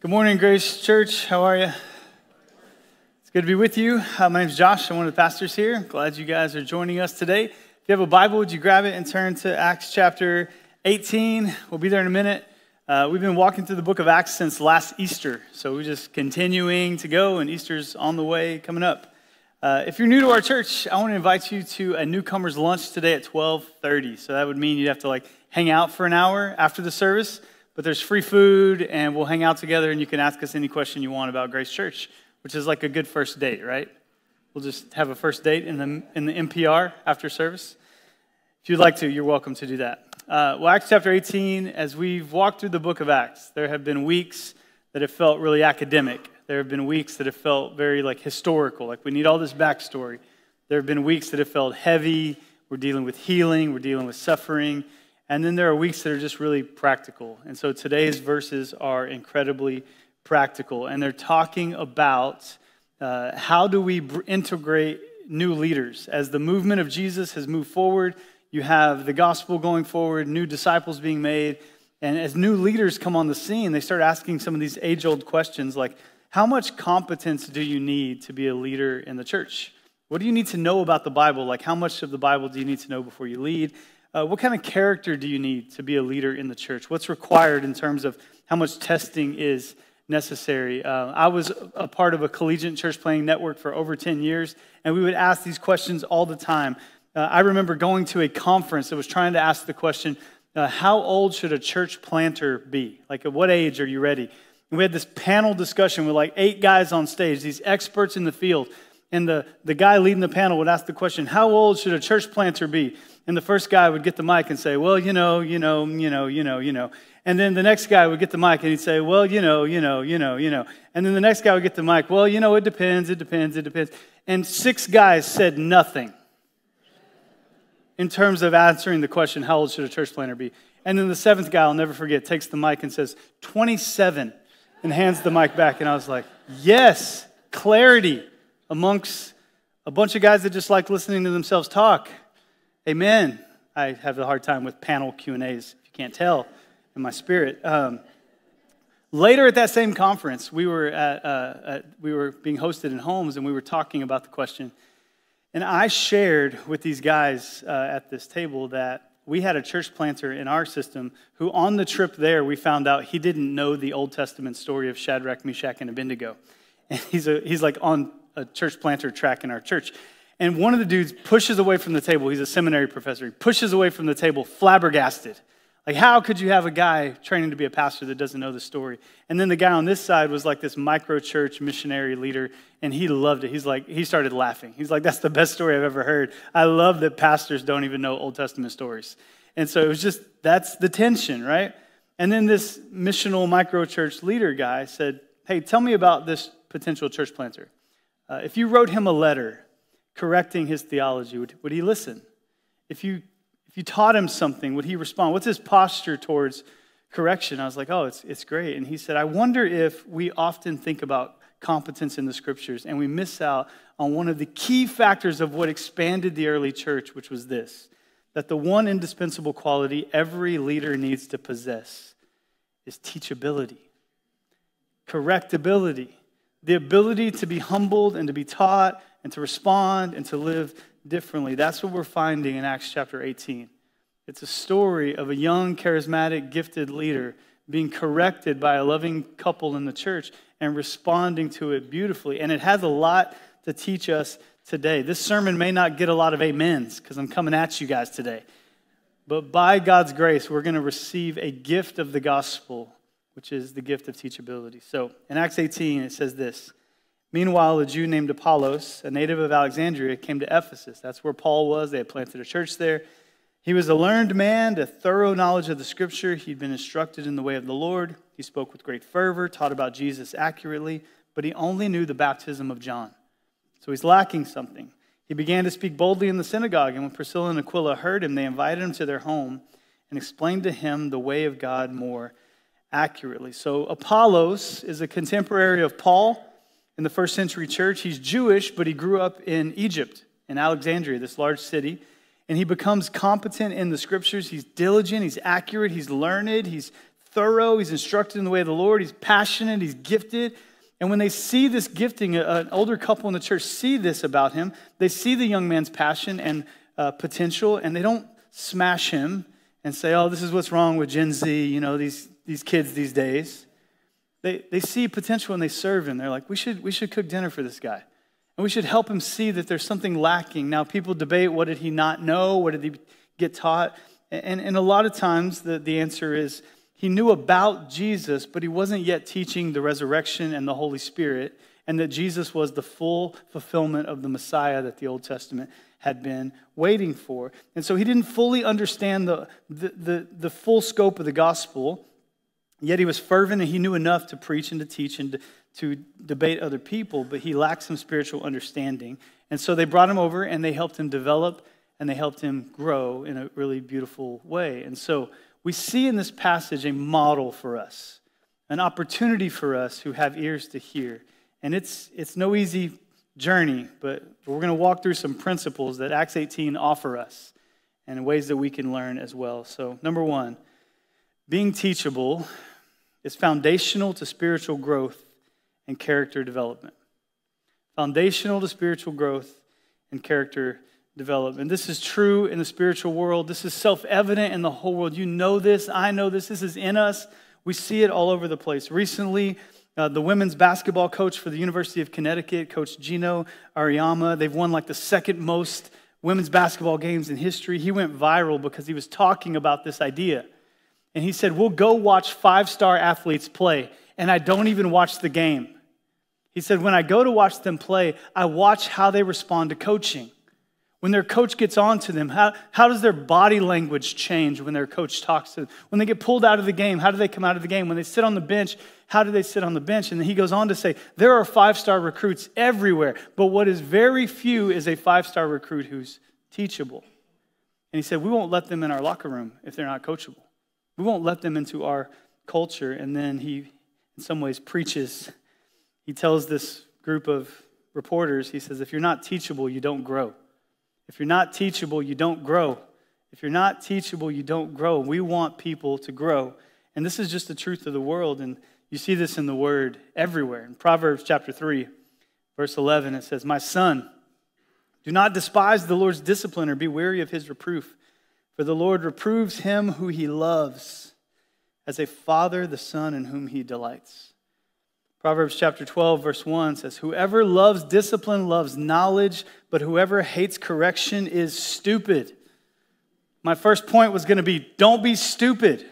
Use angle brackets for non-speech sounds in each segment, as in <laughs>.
Good morning, Grace Church. How are you? It's good to be with you. Uh, my name is Josh. I'm one of the pastors here. Glad you guys are joining us today. If you have a Bible, would you grab it and turn to Acts chapter 18? We'll be there in a minute. Uh, we've been walking through the book of Acts since last Easter, so we're just continuing to go, and Easter's on the way coming up. Uh, if you're new to our church, I want to invite you to a newcomer's lunch today at 12:30. So that would mean you'd have to like hang out for an hour after the service but there's free food, and we'll hang out together, and you can ask us any question you want about Grace Church, which is like a good first date, right? We'll just have a first date in the, in the MPR after service. If you'd like to, you're welcome to do that. Uh, well, Acts chapter 18, as we've walked through the book of Acts, there have been weeks that have felt really academic. There have been weeks that have felt very like historical, like we need all this backstory. There have been weeks that have felt heavy. We're dealing with healing, we're dealing with suffering. And then there are weeks that are just really practical. And so today's verses are incredibly practical. And they're talking about uh, how do we integrate new leaders. As the movement of Jesus has moved forward, you have the gospel going forward, new disciples being made. And as new leaders come on the scene, they start asking some of these age old questions like, how much competence do you need to be a leader in the church? What do you need to know about the Bible? Like, how much of the Bible do you need to know before you lead? Uh, what kind of character do you need to be a leader in the church? What's required in terms of how much testing is necessary? Uh, I was a part of a collegiate church planting network for over 10 years, and we would ask these questions all the time. Uh, I remember going to a conference that was trying to ask the question uh, how old should a church planter be? Like, at what age are you ready? And we had this panel discussion with like eight guys on stage, these experts in the field. And the, the guy leading the panel would ask the question, How old should a church planter be? And the first guy would get the mic and say, Well, you know, you know, you know, you know, you know. And then the next guy would get the mic and he'd say, Well, you know, you know, you know, you know. And then the next guy would get the mic, Well, you know, it depends, it depends, it depends. And six guys said nothing in terms of answering the question, How old should a church planter be? And then the seventh guy, I'll never forget, takes the mic and says, 27, and hands the mic back. And I was like, Yes, clarity amongst a bunch of guys that just like listening to themselves talk. Amen. I have a hard time with panel Q and A's. If you can't tell, in my spirit. Um, later at that same conference, we were at, uh, at, we were being hosted in homes, and we were talking about the question. And I shared with these guys uh, at this table that we had a church planter in our system who, on the trip there, we found out he didn't know the Old Testament story of Shadrach, Meshach, and Abednego. And he's, a, he's like on a church planter track in our church. And one of the dudes pushes away from the table. He's a seminary professor. He pushes away from the table, flabbergasted. Like, how could you have a guy training to be a pastor that doesn't know the story? And then the guy on this side was like this micro church missionary leader, and he loved it. He's like, he started laughing. He's like, that's the best story I've ever heard. I love that pastors don't even know Old Testament stories. And so it was just, that's the tension, right? And then this missional micro church leader guy said, hey, tell me about this potential church planter. Uh, if you wrote him a letter correcting his theology, would, would he listen? If you, if you taught him something, would he respond? What's his posture towards correction? I was like, oh, it's, it's great. And he said, I wonder if we often think about competence in the scriptures and we miss out on one of the key factors of what expanded the early church, which was this that the one indispensable quality every leader needs to possess is teachability, correctability the ability to be humbled and to be taught and to respond and to live differently. That's what we're finding in Acts chapter 18. It's a story of a young, charismatic, gifted leader being corrected by a loving couple in the church and responding to it beautifully. And it has a lot to teach us today. This sermon may not get a lot of amens because I'm coming at you guys today. But by God's grace, we're going to receive a gift of the gospel which is the gift of teachability. So in Acts 18, it says this Meanwhile, a Jew named Apollos, a native of Alexandria, came to Ephesus. That's where Paul was. They had planted a church there. He was a learned man, a thorough knowledge of the scripture. He'd been instructed in the way of the Lord. He spoke with great fervor, taught about Jesus accurately, but he only knew the baptism of John. So he's lacking something. He began to speak boldly in the synagogue, and when Priscilla and Aquila heard him, they invited him to their home and explained to him the way of God more accurately. So, Apollos is a contemporary of Paul in the first century church. He's Jewish, but he grew up in Egypt, in Alexandria, this large city. And he becomes competent in the scriptures. He's diligent, he's accurate, he's learned, he's thorough, he's instructed in the way of the Lord, he's passionate, he's gifted. And when they see this gifting, an older couple in the church see this about him. They see the young man's passion and uh, potential, and they don't smash him and say, oh, this is what's wrong with Gen Z, you know, these, these kids these days. They, they see potential and they serve him. They're like, we should, we should cook dinner for this guy. And we should help him see that there's something lacking. Now, people debate what did he not know? What did he get taught? And, and a lot of times the, the answer is he knew about Jesus, but he wasn't yet teaching the resurrection and the Holy Spirit, and that Jesus was the full fulfillment of the Messiah that the Old Testament had been waiting for. And so he didn't fully understand the, the, the, the full scope of the gospel, yet he was fervent and he knew enough to preach and to teach and to, to debate other people, but he lacked some spiritual understanding. And so they brought him over and they helped him develop and they helped him grow in a really beautiful way. And so we see in this passage a model for us, an opportunity for us who have ears to hear. And it's, it's no easy journey, but we're going to walk through some principles that Acts 18 offer us and ways that we can learn as well. So, number one, being teachable is foundational to spiritual growth and character development. Foundational to spiritual growth and character development. This is true in the spiritual world. This is self evident in the whole world. You know this. I know this. This is in us. We see it all over the place. Recently, uh, the women's basketball coach for the University of Connecticut, Coach Geno Auriemma, they've won like the second most women's basketball games in history. He went viral because he was talking about this idea. And he said, We'll go watch five star athletes play, and I don't even watch the game. He said, When I go to watch them play, I watch how they respond to coaching. When their coach gets on to them, how, how does their body language change when their coach talks to them? When they get pulled out of the game, how do they come out of the game? When they sit on the bench, how do they sit on the bench? And then he goes on to say, there are five star recruits everywhere, but what is very few is a five star recruit who's teachable. And he said, we won't let them in our locker room if they're not coachable. We won't let them into our culture. And then he, in some ways, preaches. He tells this group of reporters, he says, if you're not teachable, you don't grow. If you're not teachable, you don't grow. If you're not teachable, you don't grow. We want people to grow. And this is just the truth of the world. And you see this in the word everywhere. In Proverbs chapter 3, verse 11, it says, My son, do not despise the Lord's discipline or be weary of his reproof. For the Lord reproves him who he loves, as a father the son in whom he delights. Proverbs chapter 12, verse 1 says, Whoever loves discipline loves knowledge, but whoever hates correction is stupid. My first point was going to be don't be stupid.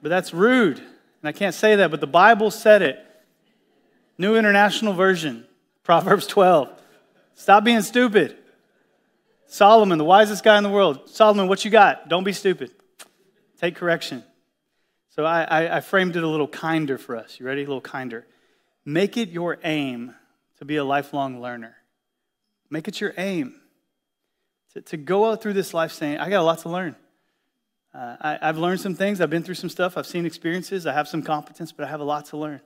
But that's rude. And I can't say that, but the Bible said it. New International Version, Proverbs 12. Stop being stupid. Solomon, the wisest guy in the world. Solomon, what you got? Don't be stupid. Take correction. So I, I, I framed it a little kinder for us. You ready? A little kinder. Make it your aim to be a lifelong learner. Make it your aim to, to go out through this life saying, I got a lot to learn. Uh, I, I've learned some things. I've been through some stuff. I've seen experiences. I have some competence, but I have a lot to learn.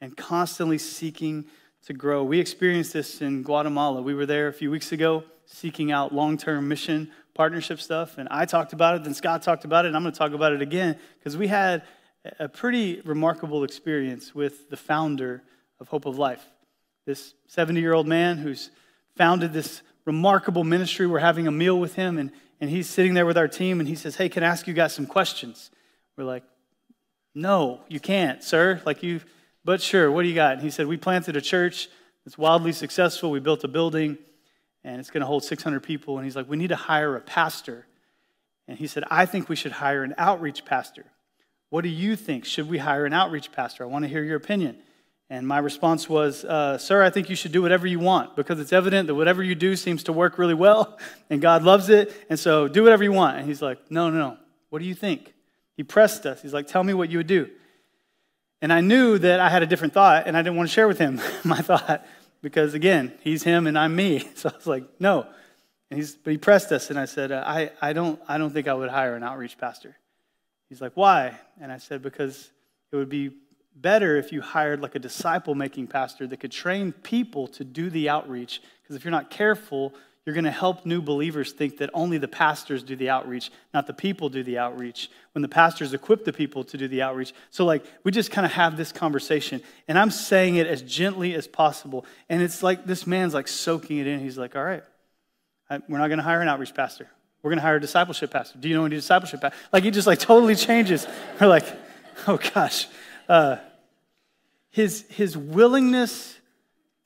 And constantly seeking to grow. We experienced this in Guatemala. We were there a few weeks ago seeking out long term mission partnership stuff. And I talked about it, then Scott talked about it, and I'm going to talk about it again because we had a pretty remarkable experience with the founder of Hope of Life. This 70 year old man who's founded this remarkable ministry. We're having a meal with him, and, and he's sitting there with our team, and he says, Hey, can I ask you guys some questions? We're like, No, you can't, sir. Like, you, but sure, what do you got? He said, We planted a church that's wildly successful. We built a building and it's going to hold 600 people. And he's like, We need to hire a pastor. And he said, I think we should hire an outreach pastor. What do you think? Should we hire an outreach pastor? I want to hear your opinion. And my response was, uh, Sir, I think you should do whatever you want because it's evident that whatever you do seems to work really well and God loves it. And so do whatever you want. And he's like, No, no, no. What do you think? He pressed us. He's like, Tell me what you would do. And I knew that I had a different thought and I didn't want to share with him <laughs> my thought because again, he's him and I'm me. <laughs> So I was like, no. And he's, but he pressed us, and I said, I, I, don't, I don't think I would hire an outreach pastor. He's like, why? And I said, because it would be better if you hired like a disciple making pastor that could train people to do the outreach. Because if you're not careful, you're going to help new believers think that only the pastors do the outreach, not the people do the outreach, when the pastors equip the people to do the outreach. So, like, we just kind of have this conversation, and I'm saying it as gently as possible. And it's like this man's like soaking it in. He's like, All right, we're not going to hire an outreach pastor. We're going to hire a discipleship pastor. Do you know any discipleship pastor? Like, he just like totally changes. <laughs> We're like, Oh gosh. Uh, his, his willingness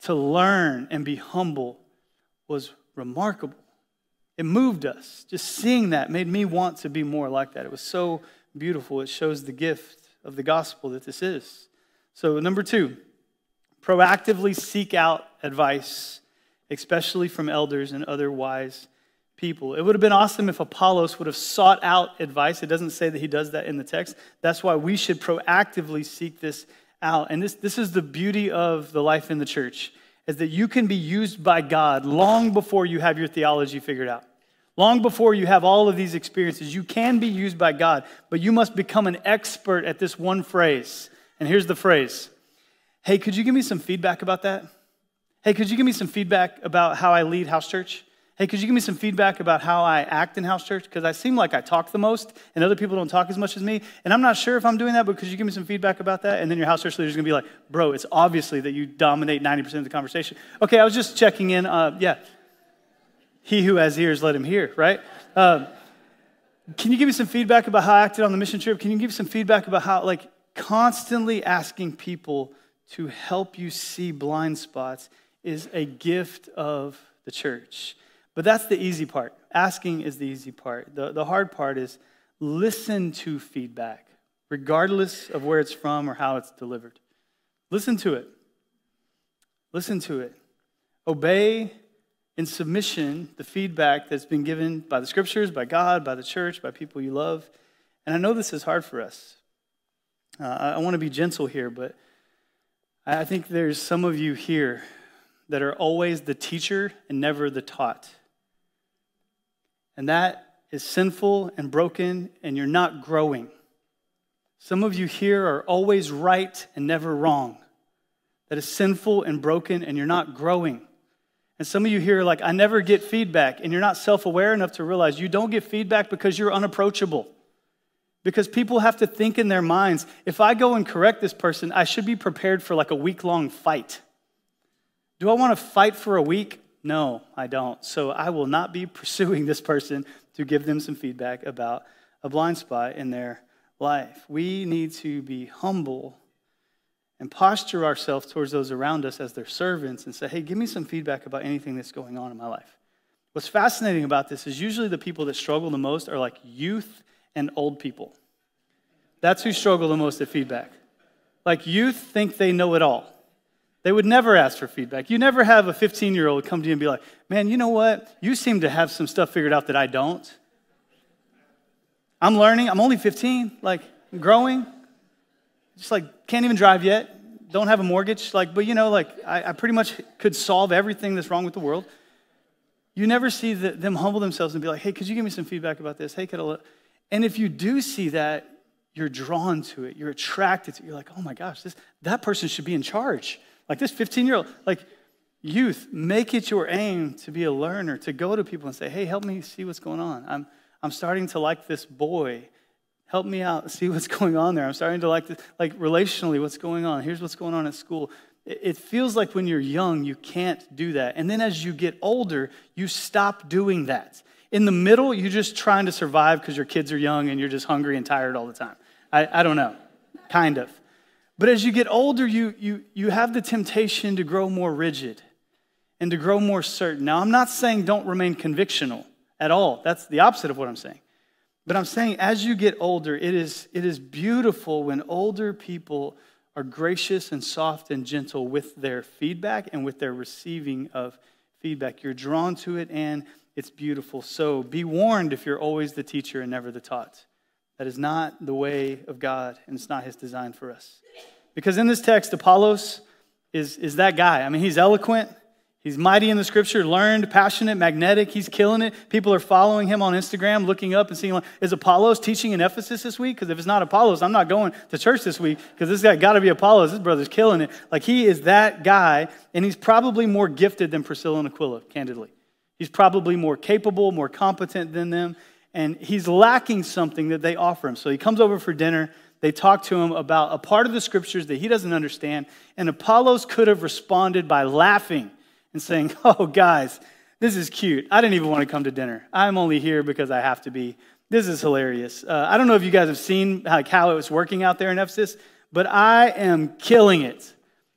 to learn and be humble was remarkable. It moved us. Just seeing that made me want to be more like that. It was so beautiful. It shows the gift of the gospel that this is. So, number two, proactively seek out advice, especially from elders and other wise people. It would have been awesome if Apollos would have sought out advice. It doesn't say that he does that in the text. That's why we should proactively seek this out. And this, this is the beauty of the life in the church is that you can be used by God long before you have your theology figured out. Long before you have all of these experiences, you can be used by God, but you must become an expert at this one phrase. And here's the phrase Hey, could you give me some feedback about that? Hey, could you give me some feedback about how I lead house church? Hey, could you give me some feedback about how I act in house church? Because I seem like I talk the most, and other people don't talk as much as me. And I'm not sure if I'm doing that, but could you give me some feedback about that? And then your house church leader is going to be like, bro, it's obviously that you dominate 90% of the conversation. Okay, I was just checking in. Uh, yeah. He who has ears, let him hear, right? Um, can you give me some feedback about how I acted on the mission trip? Can you give some feedback about how, like, constantly asking people to help you see blind spots is a gift of the church. But that's the easy part. Asking is the easy part. The, the hard part is listen to feedback, regardless of where it's from or how it's delivered. Listen to it. Listen to it. Obey in submission the feedback that's been given by the scriptures, by God, by the church, by people you love. And I know this is hard for us. Uh, I want to be gentle here, but I think there's some of you here that are always the teacher and never the taught and that is sinful and broken, and you're not growing. Some of you here are always right and never wrong. That is sinful and broken, and you're not growing. And some of you here are like, I never get feedback, and you're not self aware enough to realize you don't get feedback because you're unapproachable. Because people have to think in their minds if I go and correct this person, I should be prepared for like a week long fight. Do I want to fight for a week? No, I don't. So I will not be <laughs> pursuing this person to give them some feedback about a blind spot in their life. We need to be humble and posture ourselves towards those around us as their servants and say, hey, give me some feedback about anything that's going on in my life. What's fascinating about this is usually the people that struggle the most are like youth and old people. That's who struggle the most at feedback. Like youth think they know it all. They would never ask for feedback. You never have a 15 year old come to you and be like, man, you know what? You seem to have some stuff figured out that I don't. I'm learning. I'm only 15, like growing. Just like can't even drive yet. Don't have a mortgage. Like, but you know, like I, I pretty much could solve everything that's wrong with the world. You never see the, them humble themselves and be like, hey, could you give me some feedback about this? Hey, could I? And if you do see that, you're drawn to it. You're attracted to it. You're like, oh my gosh, this, that person should be in charge. Like this 15 year old, like youth, make it your aim to be a learner, to go to people and say, hey, help me see what's going on. I'm, I'm starting to like this boy. Help me out, see what's <laughs> going on there. I'm starting to like this, like relationally, what's going on. Here's what's going on at school. It feels like when you're young, you can't do that. And then as you get older, you stop doing that. In the middle, you're just trying to survive because your kids are young and you're just hungry and tired all the time. I, I don't know, kind of. But as you get older, you, you, you have the temptation to grow more rigid and to grow more certain. Now, I'm not saying don't remain convictional at all. That's the opposite of what I'm saying. But I'm saying as you get older, it is, it is beautiful when older people are gracious and soft and gentle with their feedback and with their receiving of feedback. You're drawn to it and it's beautiful. So be warned if you're always the teacher and never the taught. That is not the way of God, and it's not his design for us. Because in this text, Apollos is, is that guy. I mean, he's eloquent, he's mighty in the scripture, learned, passionate, magnetic, he's killing it. People are following him on Instagram, looking up and seeing, is Apollos teaching in Ephesus this week? Because if it's not Apollos, I'm not going to church this week because this guy got to be Apollos. This brother's killing it. Like, he is that guy, and he's probably more gifted than Priscilla and Aquila, candidly. He's probably more capable, more competent than them, and he's lacking something that they offer him. So he comes over for dinner. They talk to him about a part of the scriptures that he doesn't understand, and Apollos could have responded by laughing and saying, <laughs> Oh, guys, this is cute. I didn't even want to come to dinner. I'm only here because I have to be. This is hilarious. Uh, I don't know if you guys have seen like, how it was working out there in Ephesus, but I am killing it.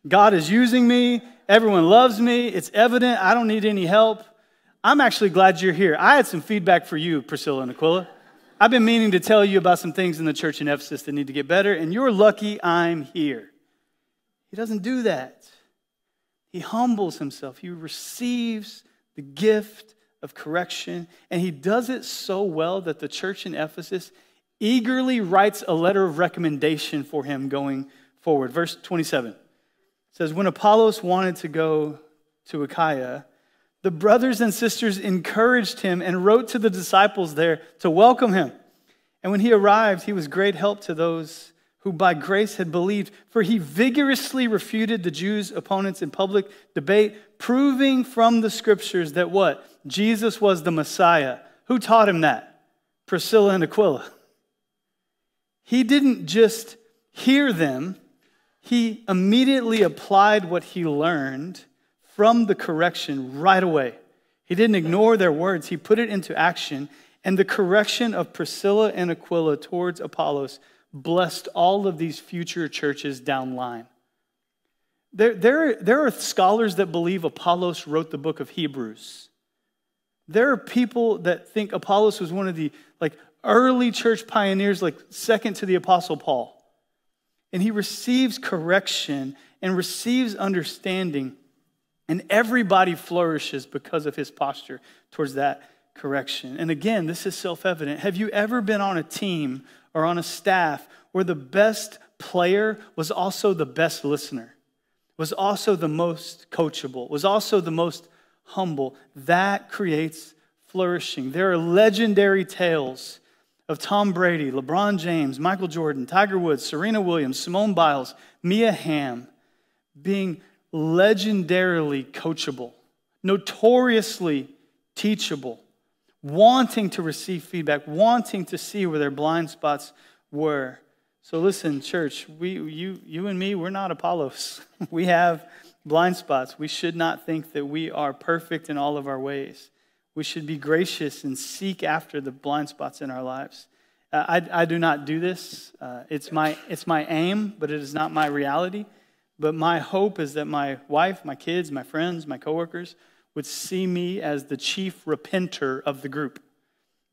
God is using me. Everyone loves me. It's evident. I don't need any help. I'm actually glad you're here. I had some feedback for you, Priscilla and Aquila. I've been meaning to tell you about some things in the church in Ephesus that need to get better, and you're lucky I'm here. He doesn't do that. He humbles himself, he receives the gift of correction, and he does it so well that the church in Ephesus eagerly writes a letter of recommendation for him going forward. Verse 27 says, When Apollos wanted to go to Achaia, the brothers and sisters encouraged him and wrote to the disciples there to welcome him. And when he arrived, he was great help to those who by grace had believed, for he vigorously refuted the Jews' opponents in public debate, proving from the scriptures that what? Jesus was the Messiah. Who taught him that? Priscilla and Aquila. He didn't just hear them, he immediately applied what he learned from the correction right away. He didn't ignore their words, he put it into action. And the correction of Priscilla and Aquila towards Apollos blessed all of these future churches down line. There, there, there are scholars that believe Apollos wrote the book of Hebrews. There are people that think Apollos was one of the like early church pioneers, like second to the Apostle Paul. And he receives correction and receives understanding, and everybody flourishes because of his posture towards that correction. And again, this is self evident. Have you ever been on a team or on a staff where the best player was also the best listener, was also the most coachable, was also the most humble? That creates flourishing. There are legendary tales of Tom Brady, LeBron James, Michael Jordan, Tiger Woods, Serena Williams, Simone Biles, Mia Hamm being legendarily coachable, notoriously teachable, wanting to receive feedback, wanting to see where their blind spots were. So listen, church, we, you, you and me, we're not Apollos. <laughs> we have blind spots. We should not think that we are perfect in all of our ways. We should be gracious and seek after the blind spots in our lives. Uh, I, I do not do this. Uh, it's, my, it's my aim, but it is not my reality. But my hope is that my wife, my kids, my friends, my coworkers would see me as the chief repenter of the group.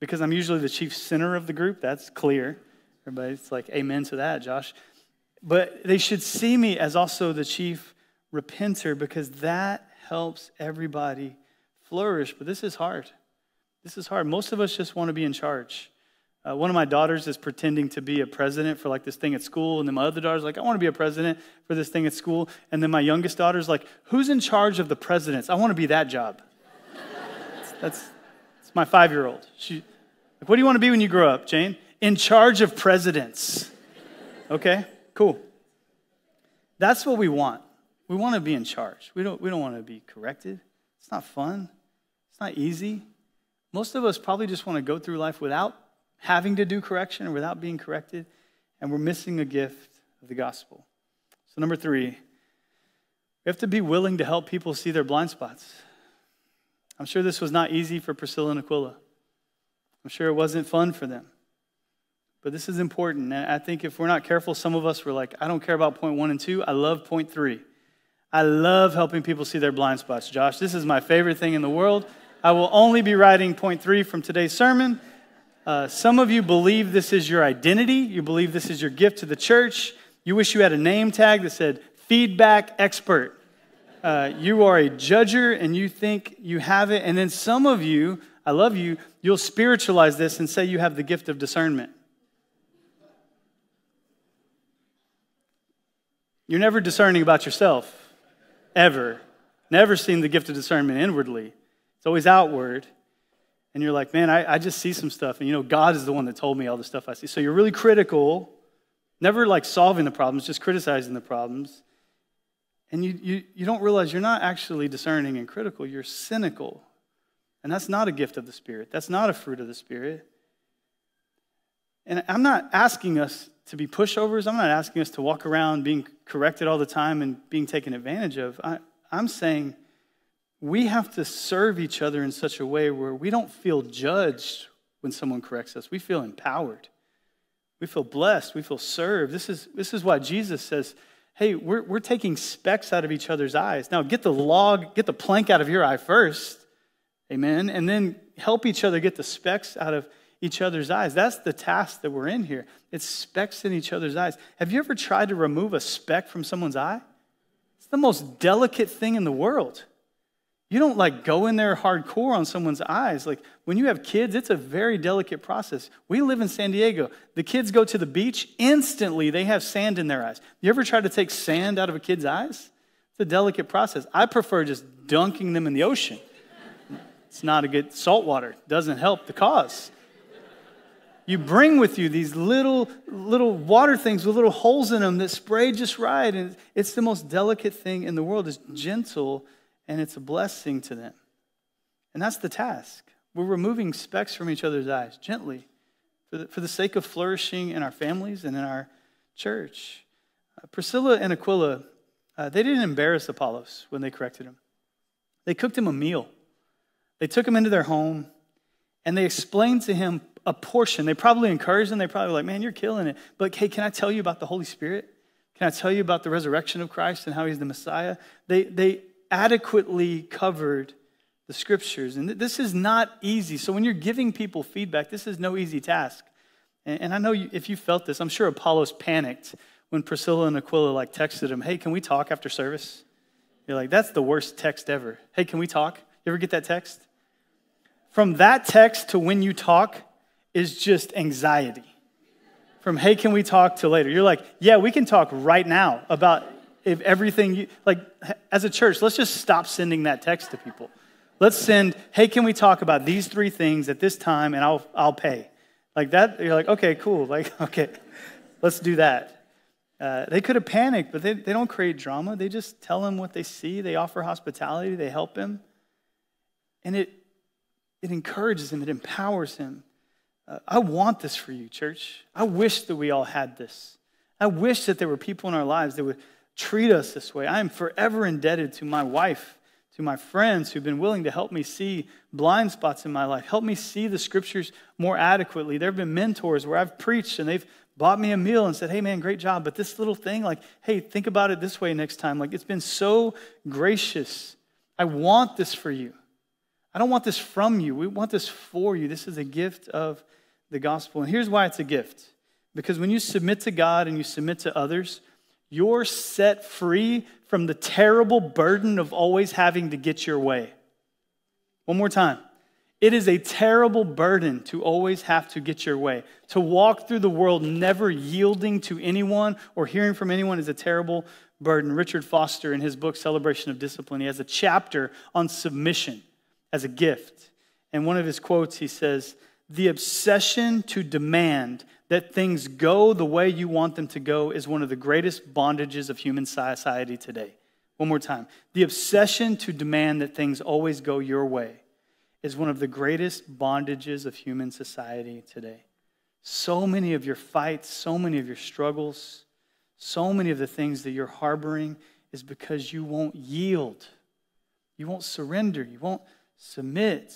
Because I'm usually the chief sinner of the group, that's clear. Everybody's like, amen to that, Josh. But they should see me as also the chief repenter because that helps everybody flourish. But this is hard. This is hard. Most of us just want to be in charge. Uh, one of my daughters is pretending to be a president for like this thing at school, and then my other daughter's like, I want to be a president for this thing at school. And then my youngest daughter's like, Who's in charge of the presidents? I want to be that job. that's, that's, that's my five year old. She, like, what do you want to be when you grow up, Jane? In charge of presidents. Okay, cool. That's what we want. We want to be in charge. We don't, we don't want to be corrected. It's not fun, it's not easy. Most of us probably just want to go through life without having to do correction or without being corrected, and we're missing a gift of the gospel. So, number three, we have to be willing to help people see their blind spots. I'm sure this was not easy for Priscilla and Aquila. I'm sure it wasn't fun for them. But this is important. And I think if we're not careful, some of us were like, I don't care about point one and two. I love point three. I love helping people see their blind spots, Josh. This is my favorite thing in the world. I will only be writing point three from today's sermon. Uh, some of you believe this is your identity. You believe this is your gift to the church. You wish you had a name tag that said feedback expert. Uh, you are a judger and you think you have it. And then some of you, I love you, you'll spiritualize this and say you have the gift of discernment. You're never discerning about yourself, ever. Never seen the gift of discernment inwardly, it's always outward and you're like, man, I, I just see some stuff. And you know, God is the one that told me all the stuff I see. So you're really critical, never like solving the problems, just criticizing the problems. And you, you, you don't realize you're not actually discerning and critical, you're cynical. And that's not a gift of the Spirit. That's not a fruit of the Spirit. And I'm not asking us to be pushovers. I'm not asking us to walk around being corrected all the time and being taken advantage of. I, I'm saying we have to serve each other in such a way where we don't feel judged when someone corrects us. We feel empowered. We feel blessed. We feel served. This is, this is why Jesus says, hey, we're, we're taking specks out of each other's eyes. Now, get the log, get the plank out of your eye first. Amen. And then help each other get the specks out of each other's eyes. That's the task that we're in here. It's specks in each other's eyes. Have you ever tried to remove a speck from someone's eye? It's the most delicate thing in the world. You don't like go in there hardcore on someone's eyes. Like when you have kids, it's a very delicate process. We live in San Diego. The kids go to the beach, instantly they have sand in their eyes. You ever try to take sand out of a kid's eyes? It's a delicate process. I prefer just dunking them in the ocean. It's not a good salt water. Doesn't help the cause. You bring with you these little little water things with little holes in them that spray just right, and it's the most delicate thing in the world. It's gentle and it's a blessing to them. And that's the task. We're removing specks from each other's eyes gently for the, for the sake of flourishing in our families and in our church. Uh, Priscilla and Aquila, uh, they didn't embarrass Apollos when they corrected him. They cooked him a meal. They took him into their home and they explained to him a portion. They probably encouraged him. They probably were like, man, you're killing it. But hey, can I tell you about the Holy Spirit? Can I tell you about the resurrection of Christ and how he's the Messiah? They, they adequately covered the scriptures. And this is not easy. So when you're giving people feedback, this is no easy task. And, I know if you felt this, I'm sure Apollos panicked when Priscilla and Aquila like texted him, hey, can we talk after service? You're like, that's the worst text ever. Hey, can we talk? You ever get that text? From that text to when you talk is just anxiety. From hey, can we talk to later? You're like, yeah, we can talk right now about if everything you like as a church, let's just stop sending that text to people. Let's send, hey, can we talk about these three things at this time and I'll I'll pay. Like that, you're like, okay, cool. <laughs> Like, okay, let's do that. Uh, they could have panicked, but they, they don't create drama. They just tell him what they see. They offer hospitality. They help him. And it, it encourages him, it empowers him. Uh, I want this for you, church. I wish that we all had this. I wish that there were people in our lives that would treat us this way. I am forever indebted to my wife, to my friends who've been willing to help me see blind spots in my life, help me see the scriptures more adequately. There have been mentors where I've preached and they've bought me a meal and said, hey man, great job. But this little thing, like, hey, think about it this way next time. Like, it's been so gracious. I want this for you. I don't want this from you. We want this for you. This is a gift of the gospel. And here's why it's a gift because when you submit to God and you submit to others, you're set free from the terrible burden of always having to get your way. One more time. It is a terrible burden to always have to get your way. To walk through the world never yielding to anyone or hearing from anyone is a terrible burden. Richard Foster, in his book Celebration of Discipline, he has a chapter on submission as a gift. And one of his quotes, he says, The obsession to demand that things go the way you want them to go is one of the greatest bondages of human society today. One more time. The obsession to demand that things always go your way is one of the greatest bondages of human society today. So many of your fights, so many of your struggles, so many of the things that you're harboring is because you won't yield. You won't surrender. You won't submit.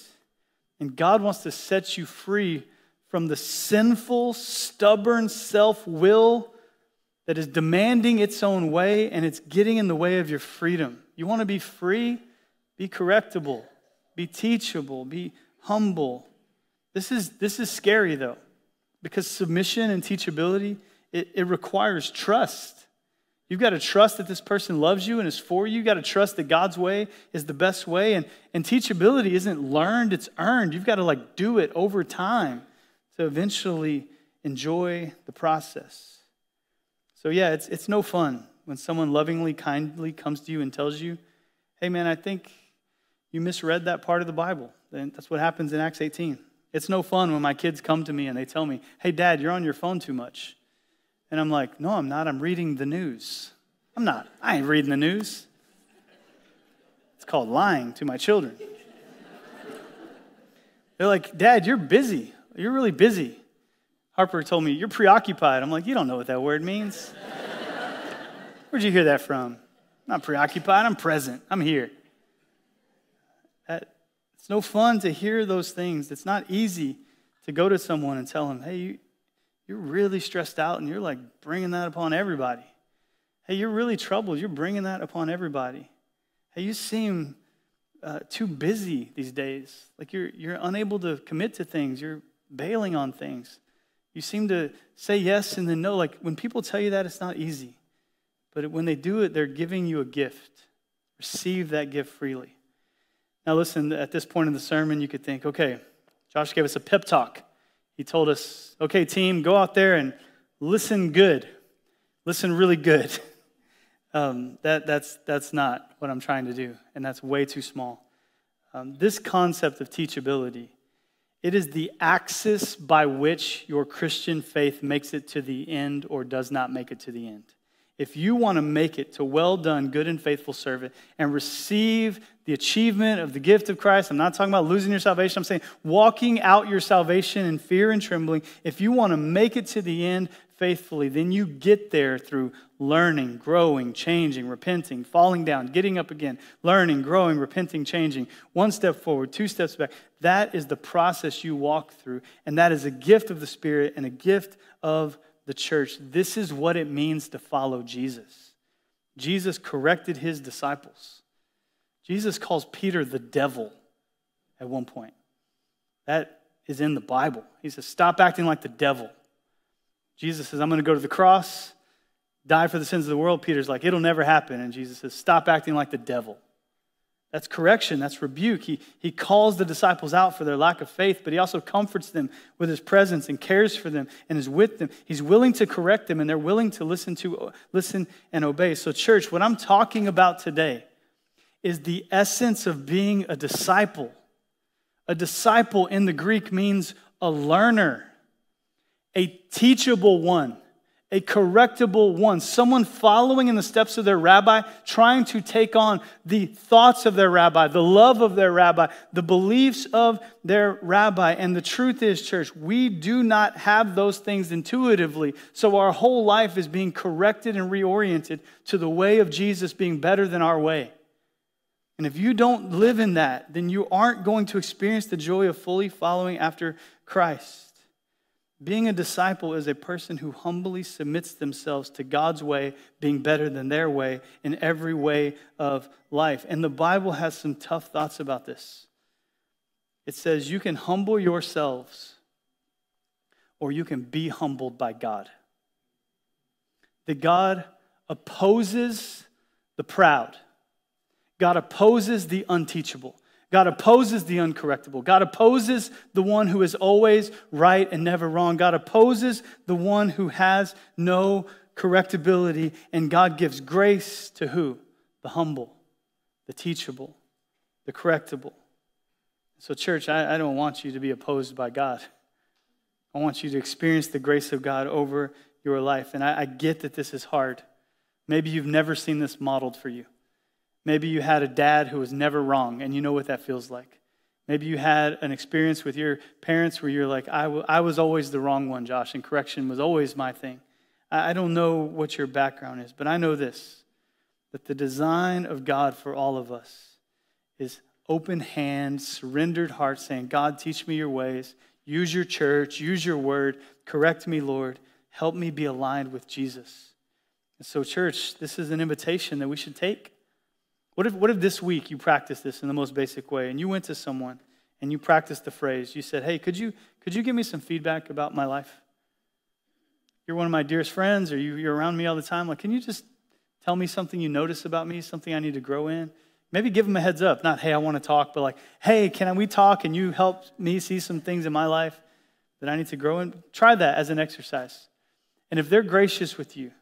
And God wants to set you free from the sinful, stubborn self will that is demanding its own way and it's getting in the way of your freedom. You want to be free? Be correctable, be teachable, be humble. This is, this is scary though, because submission and teachability, it, it requires trust. You've got to trust that this person loves you and is for you. You've got to trust that God's way is the best way. And, and teachability isn't learned, it's earned. You've got to like do it over time to eventually enjoy the process. So yeah, it's, it's no fun when someone lovingly, kindly comes to you and tells you, hey man, I think you misread that part of the Bible. And that's what happens in Acts 18. It's no fun when my kids come to me and they tell me, hey dad, you're on your phone too much. And I'm like, no, I'm not. I'm reading the news. I'm not. I ain't reading the news. It's called lying to my children. They're like, Dad, you're busy. You're really busy. Harper told me, You're preoccupied. I'm like, You don't know what that word means. <laughs> Where'd you hear that from? I'm not preoccupied. I'm present. I'm here. That, it's no fun to hear those things. It's not easy to go to someone and tell them, Hey, you, you're really stressed out and you're like bringing that upon everybody. Hey, you're really troubled. You're bringing that upon everybody. Hey, you seem uh, too busy these days. Like you're, you're unable to commit to things. You're bailing on things. You seem to say yes and then no. Like when people tell you that, it's not easy. But when they do it, they're giving you a gift. Receive that gift freely. Now, listen, at this point in the sermon, you could think, okay, Josh gave us a pep talk. He told us, okay, team, go out there and listen good. Listen really good. <laughs> Um, that, that's, that's not what I'm trying to do, and that's way too small. Um, this concept of teachability, it is the axis by which your Christian faith makes it to the end or does not make it to the end. If you want to make it to well done, good and faithful servant, and receive the achievement of the gift of Christ, I'm not talking about losing your salvation. I'm saying walking out your salvation in fear and trembling. If you want to make it to the end faithfully, then you get there through learning, growing, changing, repenting, falling down, getting up again, learning, growing, repenting, changing. One step forward, two steps back. That is the process you walk through. And that is a gift of the Spirit and a gift of the church, this is what it means to follow Jesus. Jesus corrected his disciples. Jesus calls Peter the devil at one point. That is in the Bible. He says, Stop acting like the devil. Jesus says, I'm going to go to the cross, die for the sins of the world. Peter's like, It'll never happen. And Jesus says, Stop acting like the devil. That's correction, that's rebuke. He, he calls the disciples out for their lack of faith, but he also comforts them with his presence and cares for them and is with them. He's willing to correct them and they're willing to listen to listen and obey. So church, what I'm talking about today is the essence of being a disciple. A disciple in the Greek means a learner, a teachable one a correctable one, someone following in the steps of their rabbi, trying to take on the thoughts of their rabbi, the love of their rabbi, the beliefs of their rabbi. And the truth is, church, we do not have those things intuitively. So our whole life is being corrected and reoriented to the way of Jesus being better than our way. And if you don't live in that, then you aren't going to experience the joy of fully following after Christ. Being a disciple is a person who humbly submits themselves to God's way, being better than their way in every way of life. And the Bible has some tough thoughts about this. It says you can humble yourselves or you can be humbled by God. That God opposes the proud, God opposes the unteachable. God opposes the uncorrectable. God opposes the one who is always right and never wrong. God opposes the one who has no correctability. And God gives grace to who? The humble, the teachable, the correctable. So, church, I, I don't want you to be opposed by God. I want you to experience the grace of God over your life. And I, I get that this is hard. Maybe you've never seen this modeled for you. Maybe you had a dad who was never wrong, and you know what that feels like. Maybe you had an experience with your parents where you're like, I, w- I was always the wrong one, Josh, and correction was always my thing. I, I don't know what your background is, but I know this that the design of God for all of us is open hands, surrendered heart, saying, God, teach me your ways, use your church, use your word, correct me, Lord, help me be aligned with Jesus. And so, church, this is an invitation that we should take. What if, what if this week you practiced this in the most basic way and you went to someone and you practiced the phrase? You said, Hey, could you, could you give me some feedback about my life? You're one of my dearest friends, or you, you're around me all the time. Like, can you just tell me something you notice about me, something I need to grow in? Maybe give them a heads up. Not, hey, I want to talk, but like, hey, can we talk? and you help me see some things in my life that I need to grow in? Try that as an exercise. And if they're gracious with you,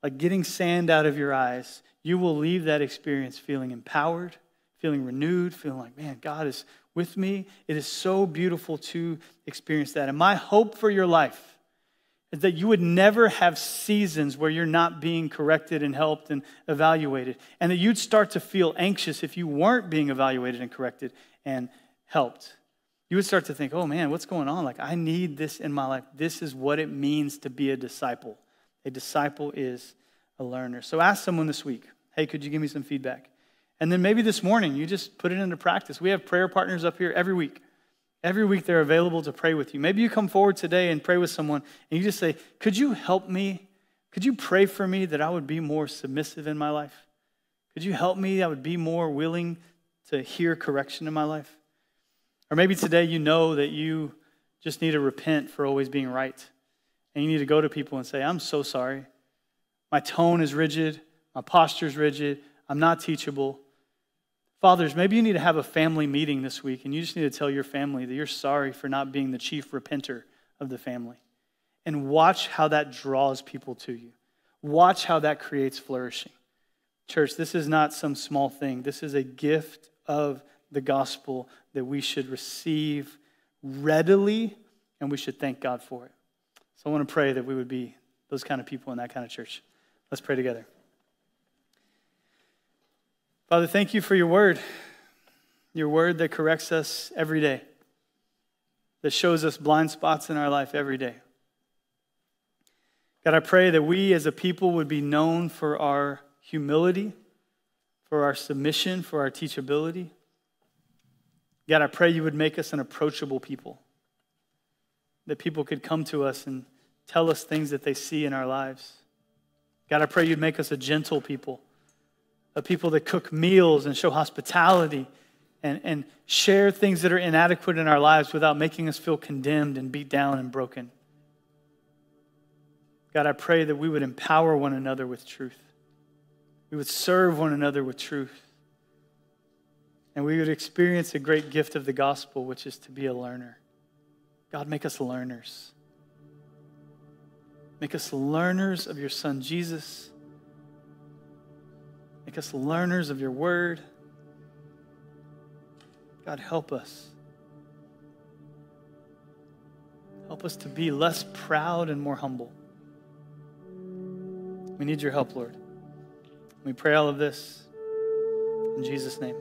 like getting sand out of your eyes, you will leave that experience feeling empowered, feeling renewed, feeling like, man, God is with me. It is so beautiful to experience that. And my hope for your life is that you would never have seasons where you're not being corrected and helped and evaluated, and that you'd start to feel anxious if you weren't being evaluated and corrected and helped. you would start to think, oh man, what's going on? Like, I need this in my life. This is what it means to be a disciple. A disciple is a learner. So ask someone this week, hey, could you give me some feedback? And then maybe this morning, you just put it into practice. We have prayer partners up here every week. Every week, they're available to pray with you. Maybe you come forward today and pray with someone, and you just say, Could you help me? Could you pray for me that I would be more submissive in my life? Could you help me? I would be more willing to hear correction in my life. Or maybe today you know that you just need to repent for always being right. And you need to go to people and say, I'm so sorry. My tone is rigid. My posture is rigid. I'm not teachable. Fathers, maybe you need to have a family meeting this week and you just need to tell your family that you're sorry for not being the chief repenter of the family. And watch how that draws people to you. Watch how that creates flourishing. Church, this is not some small thing. This is a gift of the gospel that we should receive readily and we should thank God for it. So I want to pray that we would be those kind of people in that kind of church. Let's pray together. Father, thank you for your word, your word that corrects us every day, that shows us blind spots in our life every day. God, I pray that we as a people would be known for our humility, for our submission, for our teachability. God, I pray you would make us an approachable people, that people could come to us and tell us things that they see in our lives. God, I pray you'd make us a gentle people, a people that cook meals and show hospitality and, and share things that are inadequate in our lives without making us feel condemned and beat down and broken. God, I pray that we would empower one another with truth. We would serve one another with truth. And we would experience a great gift of the gospel, which is to be a learner. God, make us learners. Make us learners of your Son, Jesus. Make us learners of your word. God, help us. Help us to be less proud and more humble. We need your help, Lord. We pray all of this in Jesus' name.